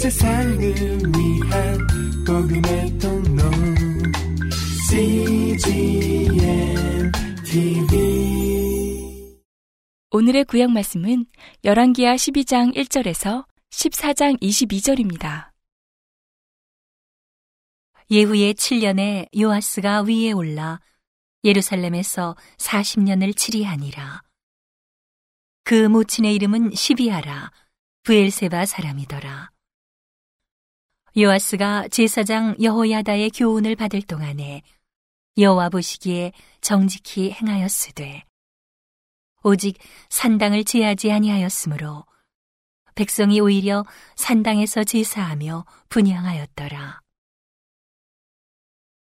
세상을 위한 복음의 통로 CGM TV 오늘의 구약 말씀은 열왕기하 12장 1절에서 14장 22절입니다. 예후의 7년에 요아스가 위에 올라 예루살렘에서 40년을 치리하니라. 그 모친의 이름은 시비아라 부엘세바 사람이더라. 요아스가 제사장 여호야다의 교훈을 받을 동안에 여호와 보시기에 정직히 행하였으되 오직 산당을 제하지 아니하였으므로 백성이 오히려 산당에서 제사하며 분양하였더라.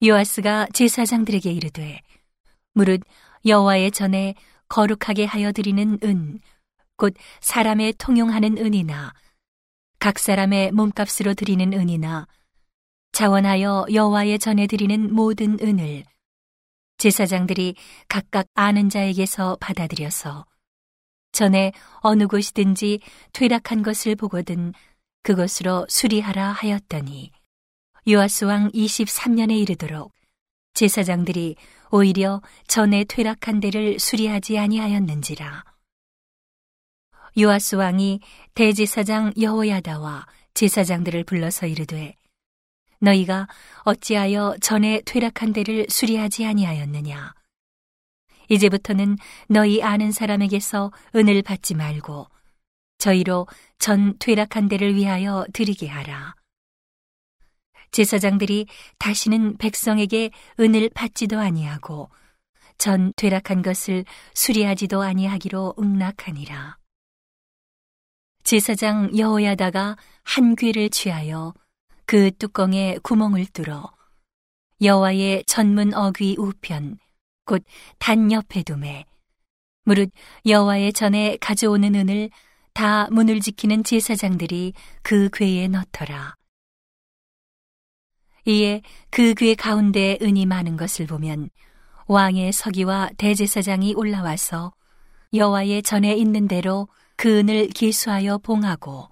요아스가 제사장들에게 이르되 무릇 여호와의 전에 거룩하게 하여 드리는 은, 곧 사람의 통용하는 은이나 각 사람의 몸값으로 드리는 은이나 자원하여 여호와의 전에 드리는 모든 은을 제사장들이 각각 아는 자에게서 받아들여서 전에 어느 곳이든지 퇴락한 것을 보거든 그것으로 수리하라 하였더니 요아스 왕 23년에 이르도록 제사장들이 오히려 전에 퇴락한 데를 수리하지 아니하였는지라. 요아스 왕이 대제사장 여호야다와 제사장들을 불러서 이르되 너희가 어찌하여 전에 퇴락한 데를 수리하지 아니하였느냐 이제부터는 너희 아는 사람에게서 은을 받지 말고 저희로 전 퇴락한 데를 위하여 드리게 하라 제사장들이 다시는 백성에게 은을 받지도 아니하고 전 퇴락한 것을 수리하지도 아니하기로 응낙하니라. 제사장 여호야다가 한 귀를 취하여 그 뚜껑에 구멍을 뚫어 여호와의 전문 어귀 우편 곧 단 옆에 두매 무릇 여호와의 전에 가져오는 은을 다 문을 지키는 제사장들이 그 궤에 넣더라. 이에 그귀 가운데 은이 많은 것을 보면 왕의 서기와 대제사장이 올라와서 여호와의 전에 있는 대로 그 은을 기수하여 봉하고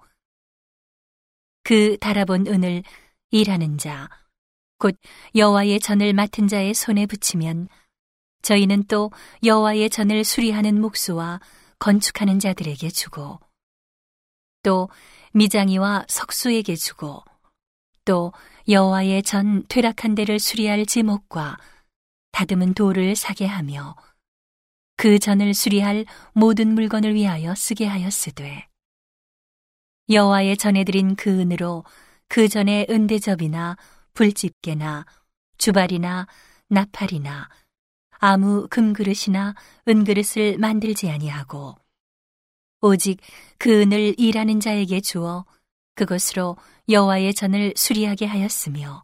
그 달아본 은을 일하는 자, 곧 여호와의 전을 맡은 자의 손에 붙이면 저희는 또 여호와의 전을 수리하는 목수와 건축하는 자들에게 주고 또 미장이와 석수에게 주고 또 여호와의 전 퇴락한 데를 수리할 제목과 다듬은 돌을 사게 하며 그 전을 수리할 모든 물건을 위하여 쓰게 하였으되 여호와의 전에 드린 그 은으로 그 전에 은대접이나 불집게나 주발이나 나팔이나 아무 금그릇이나 은그릇을 만들지 아니하고 오직 그 은을 일하는 자에게 주어 그것으로 여호와의 전을 수리하게 하였으며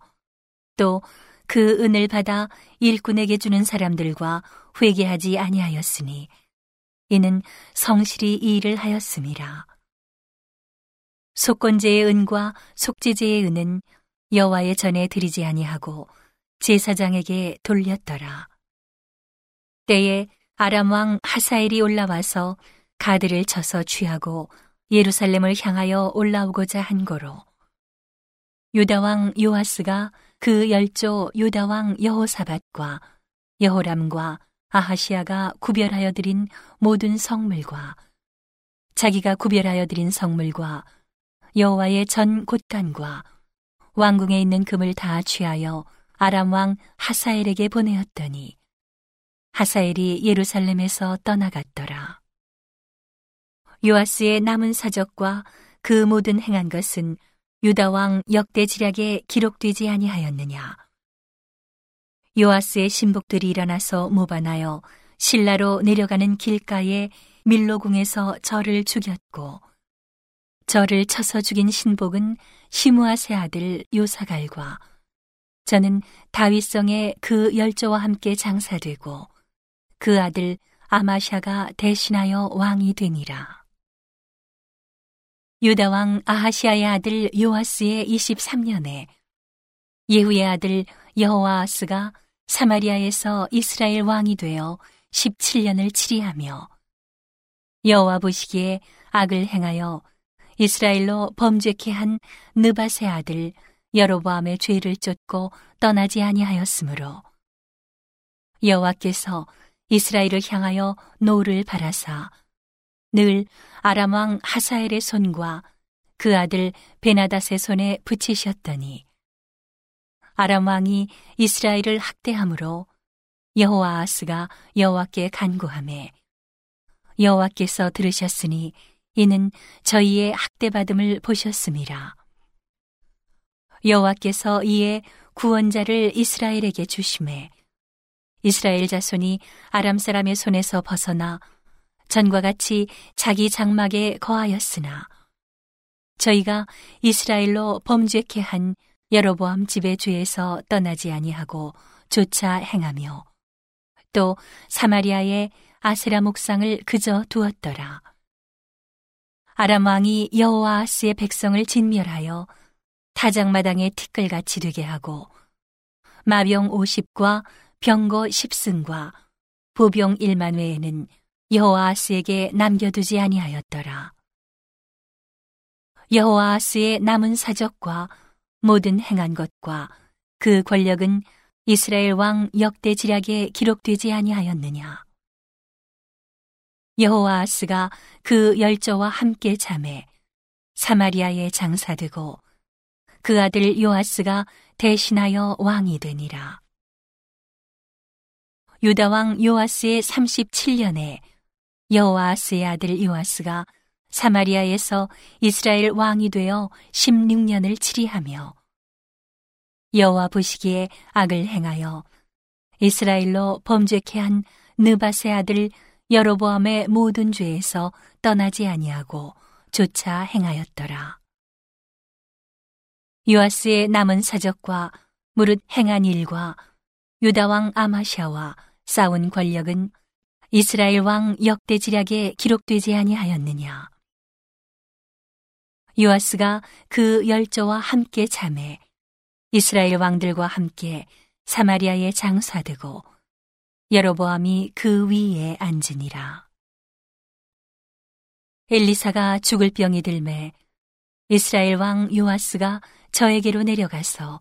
또 그 은을 받아 일꾼에게 주는 사람들과 회개하지 아니하였으니 이는 성실히 이 일을 하였음이라. 속건제의 은과 속죄제의 은은 여호와의 전에 드리지 아니하고 제사장에게 돌렸더라. 때에 아람 왕 하사엘이 올라와서 가드를 쳐서 취하고 예루살렘을 향하여 올라오고자 한 거로 유다왕 요아스가 그 열조 유다왕 여호사밧과 여호람과 아하시아가 구별하여 드린 모든 성물과 자기가 구별하여 드린 성물과 여호와의 전 곳간과 왕궁에 있는 금을 다 취하여 아람 왕 하사엘에게 보내었더니 하사엘이 예루살렘에서 떠나갔더라. 요아스의 남은 사적과 그 모든 행한 것은 유다 왕 역대 지략에 기록되지 아니하였느냐. 요아스의 신복들이 일어나서 모반하여 신라로 내려가는 길가에 밀로궁에서 저를 죽였고 저를 쳐서 죽인 신복은 시무아세 아들 요사갈과 저는 다윗성의 그 열조와 함께 장사되고 그 아들 아마샤가 대신하여 왕이 되니라. 유다 왕 아하시아의 아들 요아스의 23년에 예후의 아들 여호아스가 사마리아에서 이스라엘 왕이 되어 17년을 치리하며 여호와 보시기에 악을 행하여 이스라엘로 범죄케 한 느밧의 아들 여로보암의 죄를 쫓고 떠나지 아니하였으므로 여호와께서 이스라엘을 향하여 노를 발하사 늘 아람 왕 하사엘의 손과 그 아들 베나닷의 손에 붙이셨더니 아람 왕이 이스라엘을 학대함으로 여호와아스가 여호와께 간구함에 여호와께서 들으셨으니 이는 저희의 학대받음을 보셨음이라. 여호와께서 이에 구원자를 이스라엘에게 주심에 이스라엘 자손이 아람 사람의 손에서 벗어나 전과 같이 자기 장막에 거하였으나 저희가 이스라엘로 범죄케 한 여로보암 집의 죄에서 떠나지 아니하고 조차 행하며 또 사마리아의 아세라 목상을 그저 두었더라. 아람 왕이 여호와스의 백성을 진멸하여 타작마당에 티끌같이 되게 하고 마병 50과 병거 10승과 보병 1만 외에는 여호와스에게 남겨두지 아니하였더라. 여호와스의 남은 사적과 모든 행한 것과 그 권력은 이스라엘 왕 역대 지략에 기록되지 아니하였느냐. 여호와스가 그 열조와 함께 잠에 사마리아에 장사되고 그 아들 요아스가 대신하여 왕이 되니라. 유다 왕 요아스의 37년에 여호아스의 아들 요아스가 사마리아에서 이스라엘 왕이 되어 16년을 치리하며 여호와 보시기에 악을 행하여 이스라엘로 범죄케 한 느바세 아들 여로보암의 모든 죄에서 떠나지 아니하고 조차 행하였더라. 요아스의 남은 사적과 무릇 행한 일과 유다 왕 아마샤와 싸운 권력은 이스라엘 왕 역대지략에 기록되지 아니하였느냐. 요아스가 그 열조와 함께 잠에 이스라엘 왕들과 함께 사마리아에 장사되고 여로보암이 그 위에 앉으니라. 엘리사가 죽을 병이 들매 이스라엘 왕 요아스가 저에게로 내려가서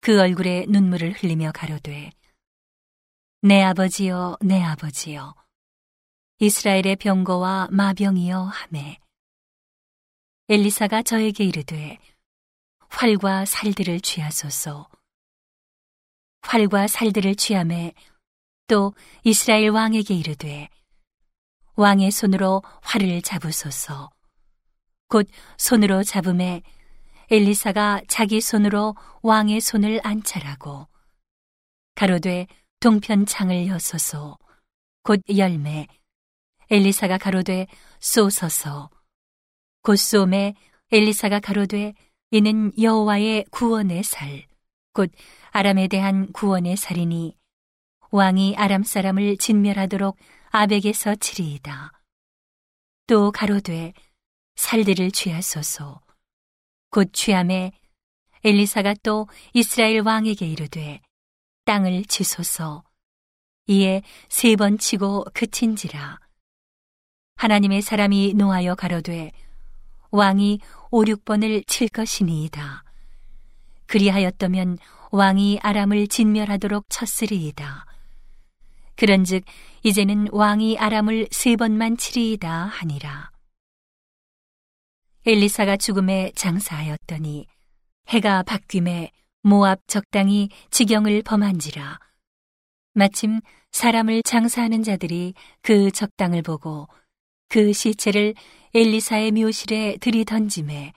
그 얼굴에 눈물을 흘리며 가로되 내 아버지여 내 아버지여. 이스라엘의 병거와 마병이여 하매. 엘리사가 저에게 이르되 활과 살들을 취하소서. 활과 살들을 취함에 또 이스라엘 왕에게 이르되 왕의 손으로 활을 잡으소서. 곧 손으로 잡음에 엘리사가 자기 손으로 왕의 손을 안찰하고 가로되 동편 창을 여소서 곧 열매 엘리사가 가로되 쏘소서 곧 쏘매 엘리사가 가로되 이는 여호와의 구원의 살 곧 아람에 대한 구원의 살이니 왕이 아람 사람을 진멸하도록 아벡에서 치리이다. 또 가로되 살들을 취하소서 곧 취함에 엘리사가 또 이스라엘 왕에게 이르되 땅을 치소서. 이에 세 번 치고 그친지라. 하나님의 사람이 노하여 가로되 왕이 오륙 번을 칠 것이니이다. 그리하였다면 왕이 아람을 진멸하도록 쳤으리이다. 그런즉 이제는 왕이 아람을 세 번만 치리이다 하니라. 엘리사가 죽음에 장사하였더니 해가 바뀜에 모압 적당히 지경을 범한지라. 마침 사람을 장사하는 자들이 그 적당을 보고 그 시체를 엘리사의 묘실에 들이던짐에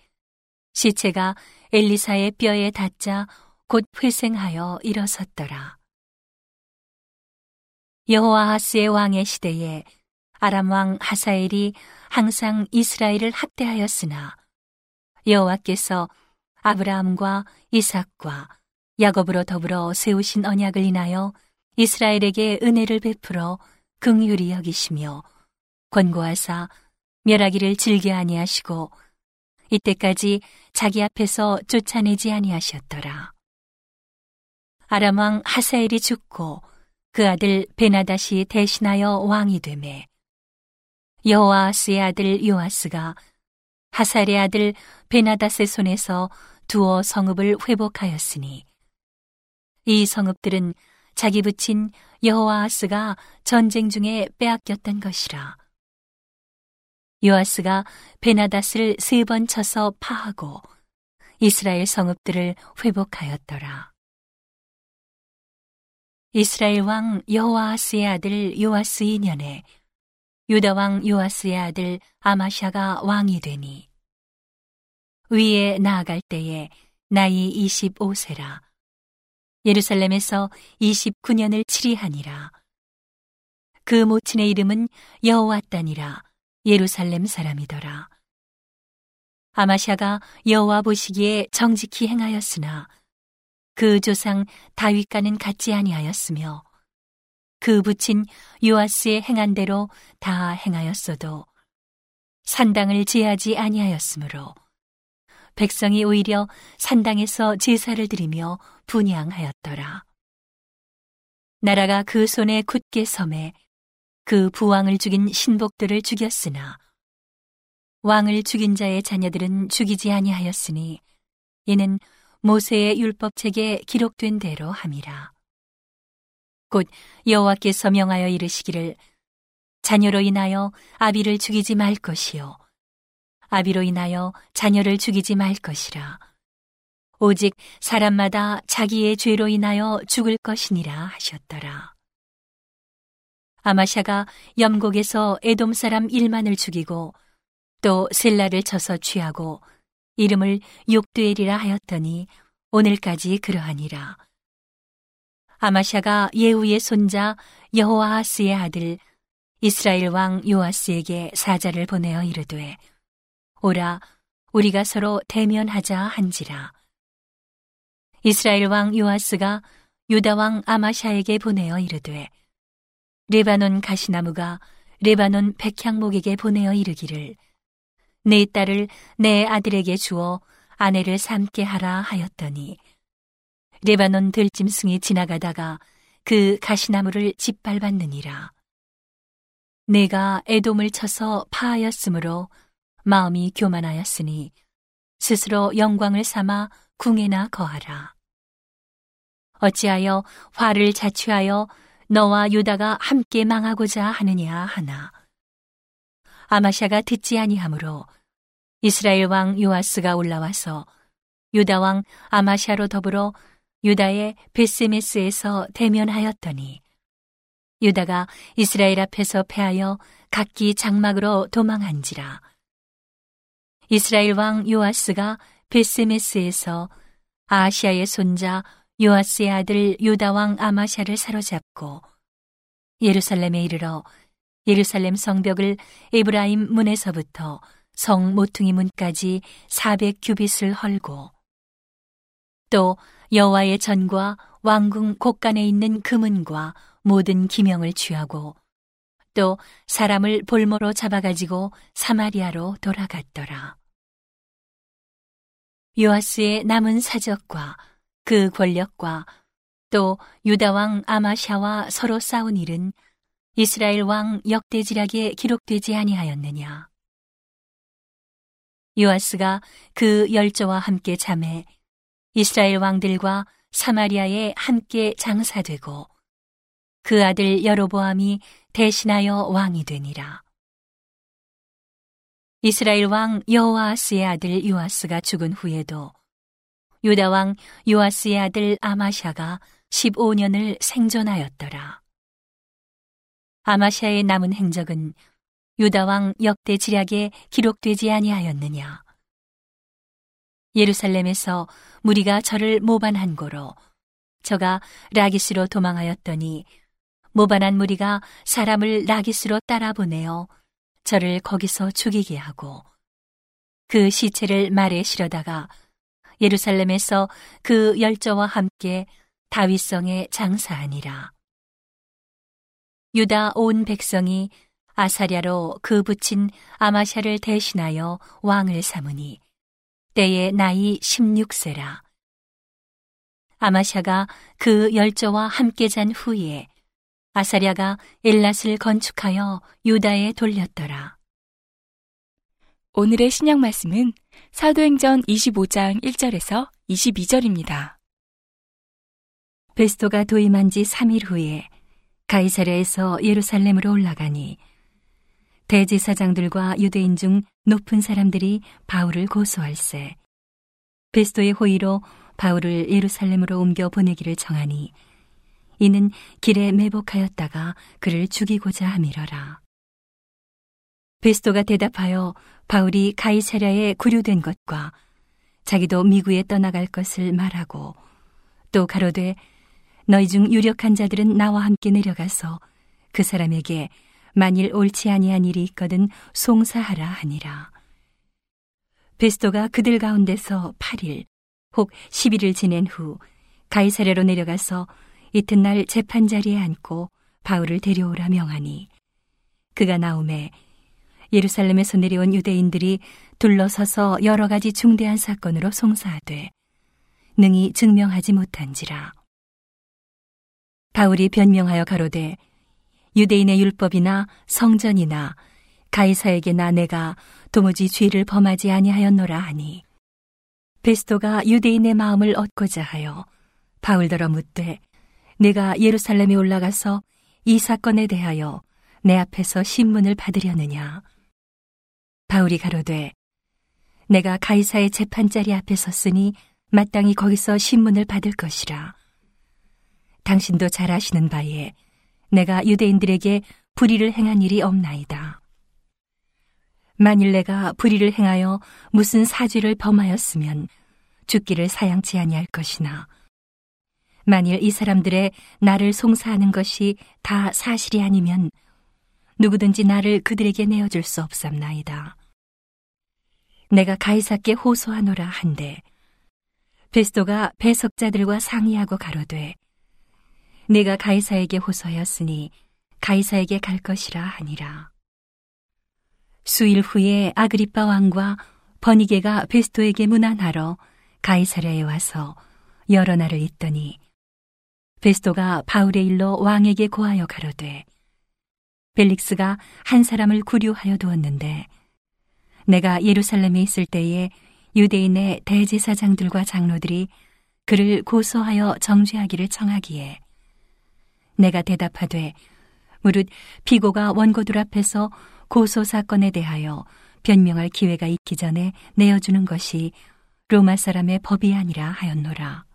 시체가 엘리사의 뼈에 닿자 곧 회생하여 일어섰더라. 여호아하스의 왕의 시대에 아람 왕 하사엘이 항상 이스라엘을 학대하였으나 여호와께서 아브라함과 이삭과 야곱으로 더불어 세우신 언약을 인하여 이스라엘에게 은혜를 베풀어 긍휼히 여기시며 권고하사 멸하기를 즐겨 아니하시고 이때까지 자기 앞에서 쫓아내지 아니하셨더라. 아람 왕 하사엘이 죽고 그 아들 베나다시 대신하여 왕이 되매 여호아스의 아들 요아스가 하살의 아들 베나닷의 손에서 두어 성읍을 회복하였으니 이 성읍들은 자기 붙인 여호와스가 전쟁 중에 빼앗겼던 것이라. 요아스가 베나닷을 세번 쳐서 파하고 이스라엘 성읍들을 회복하였더라. 이스라엘 왕 여호아스의 아들 요아스 2년에 유다 왕 요아스의 아들 아마샤가 왕이 되니 위에 나아갈 때에 나이 25세라. 예루살렘에서 29년을 치리하니라. 그 모친의 이름은 여호와단이라. 예루살렘 사람이더라. 아마샤가 여호와 보시기에 정직히 행하였으나 그 조상 다윗과는 같지 아니하였으며 그 부친 요아스의 행한 대로 다 행하였어도 산당을 제하지 아니하였으므로 백성이 오히려 산당에서 제사를 드리며 분양하였더라. 나라가 그 손에 굳게 섬에 그 부왕을 죽인 신복들을 죽였으나 왕을 죽인 자의 자녀들은 죽이지 아니하였으니 이는 모세의 율법책에 기록된 대로 함이라. 곧 여호와께서 명하여 이르시기를 자녀로 인하여 아비를 죽이지 말 것이요 아비로 인하여 자녀를 죽이지 말 것이라. 오직 사람마다 자기의 죄로 인하여 죽을 것이니라 하셨더라. 아마샤가 염곡에서 에돔 사람 1만을 죽이고 또 셀라를 쳐서 취하고 이름을 욕두엘이라 하였더니 오늘까지 그러하니라. 아마샤가 예후의 손자 여호아하스의 아들 이스라엘 왕 요아스에게 사자를 보내어 이르되 오라 우리가 서로 대면하자 한지라. 이스라엘 왕 요아스가 유다 왕 아마샤에게 보내어 이르되 레바논 가시나무가 레바논 백향목에게 보내어 이르기를 내 딸을 내 아들에게 주어 아내를 삼게 하라 하였더니 레바논 들짐승이 지나가다가 그 가시나무를 짓밟았느니라. 내가 애돔을 쳐서 파하였으므로 마음이 교만하였으니 스스로 영광을 삼아 궁에나 거하라. 어찌하여 화를 자취하여 너와 유다가 함께 망하고자 하느냐 하나. 아마샤가 듣지 아니하므로 이스라엘 왕 요아스가 올라와서 유다 왕 아마샤로 더불어 유다의 베스메스에서 대면하였더니 유다가 이스라엘 앞에서 패하여 각기 장막으로 도망한지라 이스라엘 왕 요아스가 베스메스에서 아시아의 손자 요아스의 아들 유다 왕 아마샤를 사로잡고 예루살렘에 이르러 예루살렘 성벽을 에브라임 문에서부터 성 모퉁이 문까지 400규빗을 헐고 또 여호와의 전과 왕궁 곳간에 있는 금은과 모든 기명을 취하고 또 사람을 볼모로 잡아가지고 사마리아로 돌아갔더라. 요아스의 남은 사적과 그 권력과 또 유다 왕 아마샤와 서로 싸운 일은 이스라엘 왕 역대지락에 기록되지 아니하였느냐. 요아스가 그 열조와 함께 잠에 이스라엘 왕들과 사마리아에 함께 장사되고 그 아들 여로보암이 대신하여 왕이 되니라. 이스라엘 왕 여호아스의 아들 요아스가 죽은 후에도 유다 왕 요아스의 아들 아마샤가 15년을 생존하였더라. 아마샤의 남은 행적은 유다 왕 역대 지략에 기록되지 아니하였느냐. 예루살렘에서 무리가 저를 모반한 고로 저가 라기스로 도망하였더니 모반한 무리가 사람을 라기스로 따라 보내어 저를 거기서 죽이게 하고 그 시체를 말에 실어다가 예루살렘에서 그 열저와 함께 다윗성에 장사하니라. 유다 온 백성이 아사랴로 그 붙인 아마샤를 대신하여 왕을 삼으니 때의 나이 16세라. 아마샤가 그 열조와 함께 잔 후에 아사랴가 엘랏을 건축하여 유다에 돌렸더라. 오늘의 신약 말씀은 사도행전 25장 1절에서 22절입니다. 베스토가 도임한 지 3일 후에 가이사랴에서 예루살렘으로 올라가니 대제사장들과 유대인 중 높은 사람들이 바울을 고소할세 베스토의 호의로 바울을 예루살렘으로 옮겨 보내기를 정하니 이는 길에 매복하였다가 그를 죽이고자 함이러라. 베스토가 대답하여 바울이 가이사랴에 구류된 것과 자기도 미국에 떠나갈 것을 말하고 또 가로되 너희 중 유력한 자들은 나와 함께 내려가서 그 사람에게 만일 옳지 아니한 일이 있거든 송사하라 하니라. 베스토가 그들 가운데서 8일 혹 10일을 지낸 후 가이사랴로 내려가서 이튿날 재판 자리에 앉고 바울을 데려오라 명하니 그가 나오매 예루살렘에서 내려온 유대인들이 둘러서서 여러 가지 중대한 사건으로 송사하되 능히 증명하지 못한지라. 바울이 변명하여 가로되 유대인의 율법이나 성전이나 가이사에게나 내가 도무지 죄를 범하지 아니하였노라 하니 베스토가 유대인의 마음을 얻고자 하여 바울더러 묻되 내가 예루살렘에 올라가서 이 사건에 대하여 내 앞에서 신문을 받으려느냐 바울이 가로되 내가 가이사의 재판자리 앞에 섰으니 마땅히 거기서 신문을 받을 것이라 당신도 잘 아시는 바에 내가 유대인들에게 불의를 행한 일이 없나이다. 만일 내가 불의를 행하여 무슨 사죄를 범하였으면 죽기를 사양치 아니할 것이나 만일 이 사람들의 나를 송사하는 것이 다 사실이 아니면 누구든지 나를 그들에게 내어줄 수 없삼나이다. 내가 가이사께 호소하노라 한데 베스도가 배석자들과 상의하고 가로되 내가 가이사에게 호소하였으니 가이사에게 갈 것이라 하니라. 수일 후에 아그리빠 왕과 버니게가 베스토에게 문안하러 가이사랴에 와서 여러 날을 있더니 베스토가 바울의 일로 왕에게 고하여 가로되 벨릭스가 한 사람을 구류하여 두었는데 내가 예루살렘에 있을 때에 유대인의 대제사장들과 장로들이 그를 고소하여 정죄하기를 청하기에 내가 대답하되 무릇 피고가 원고들 앞에서 고소 사건에 대하여 변명할 기회가 있기 전에 내어주는 것이 로마 사람의 법이 아니라 하였노라.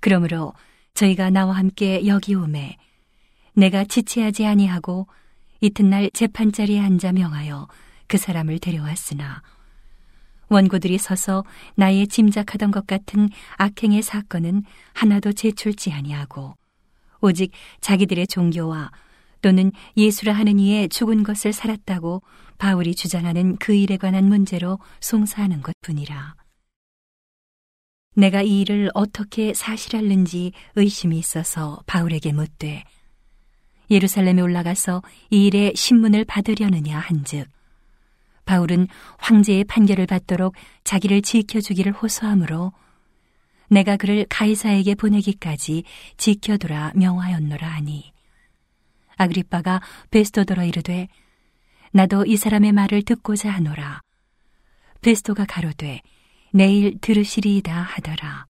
그러므로 저희가 나와 함께 여기 오매 내가 지체하지 아니하고 이튿날 재판자리에 앉아 명하여 그 사람을 데려왔으나 원고들이 서서 나의 짐작하던 것 같은 악행의 사건은 하나도 제출지 아니하고 오직 자기들의 종교와 또는 예수라 하는 이의 죽은 것을 살았다고 바울이 주장하는 그 일에 관한 문제로 송사하는 것 뿐이라. 내가 이 일을 어떻게 사실할는지 의심이 있어서 바울에게 묻되 예루살렘에 올라가서 이 일의 신문을 받으려느냐 한즉 바울은 황제의 판결을 받도록 자기를 지켜주기를 호소하므로 내가 그를 가이사에게 보내기까지 지켜두라 명하였노라 하니 아그리빠가 베스토더러 이르되 나도 이 사람의 말을 듣고자 하노라. 베스토가 가로되 내일 들으시리이다 하더라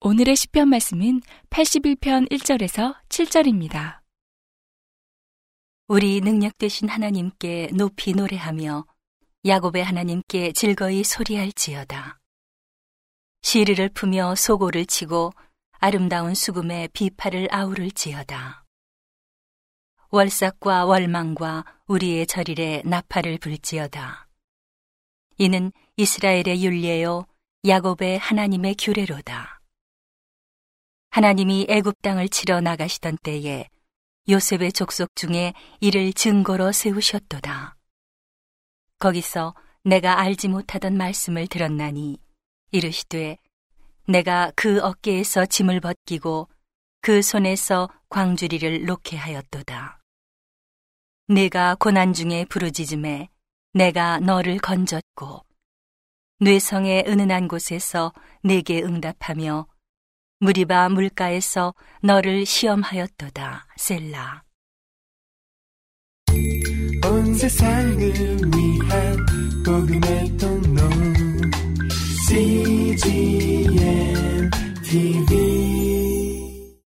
오늘의 시편 말씀은 81편 1절에서 7절입니다. 우리 능력 되신 하나님께 높이 노래하며 야곱의 하나님께 즐거이 소리할지어다. 시리를 풀며 소고를 치고 아름다운 수금에 비파를 아우를지어다. 월삭과 월망과 우리의 절일에 나팔을 불지어다. 이는 이스라엘의 윤례요 야곱의 하나님의 규례로다. 하나님이 애굽 땅을 치러 나가시던 때에 요셉의 족속 중에 이를 증거로 세우셨도다. 거기서 내가 알지 못하던 말씀을 들었나니 이르시되 내가 그 어깨에서 짐을 벗기고 그 손에서 광주리를 놓게 하였도다. 내가 고난 중에 부르짖음에 내가 너를 건졌고 뇌성의 은은한 곳에서 내게 응답하며 무리바 물가에서 너를 시험하였도다. 셀라. 온 세상을 위한 복음의 통로 CGM TV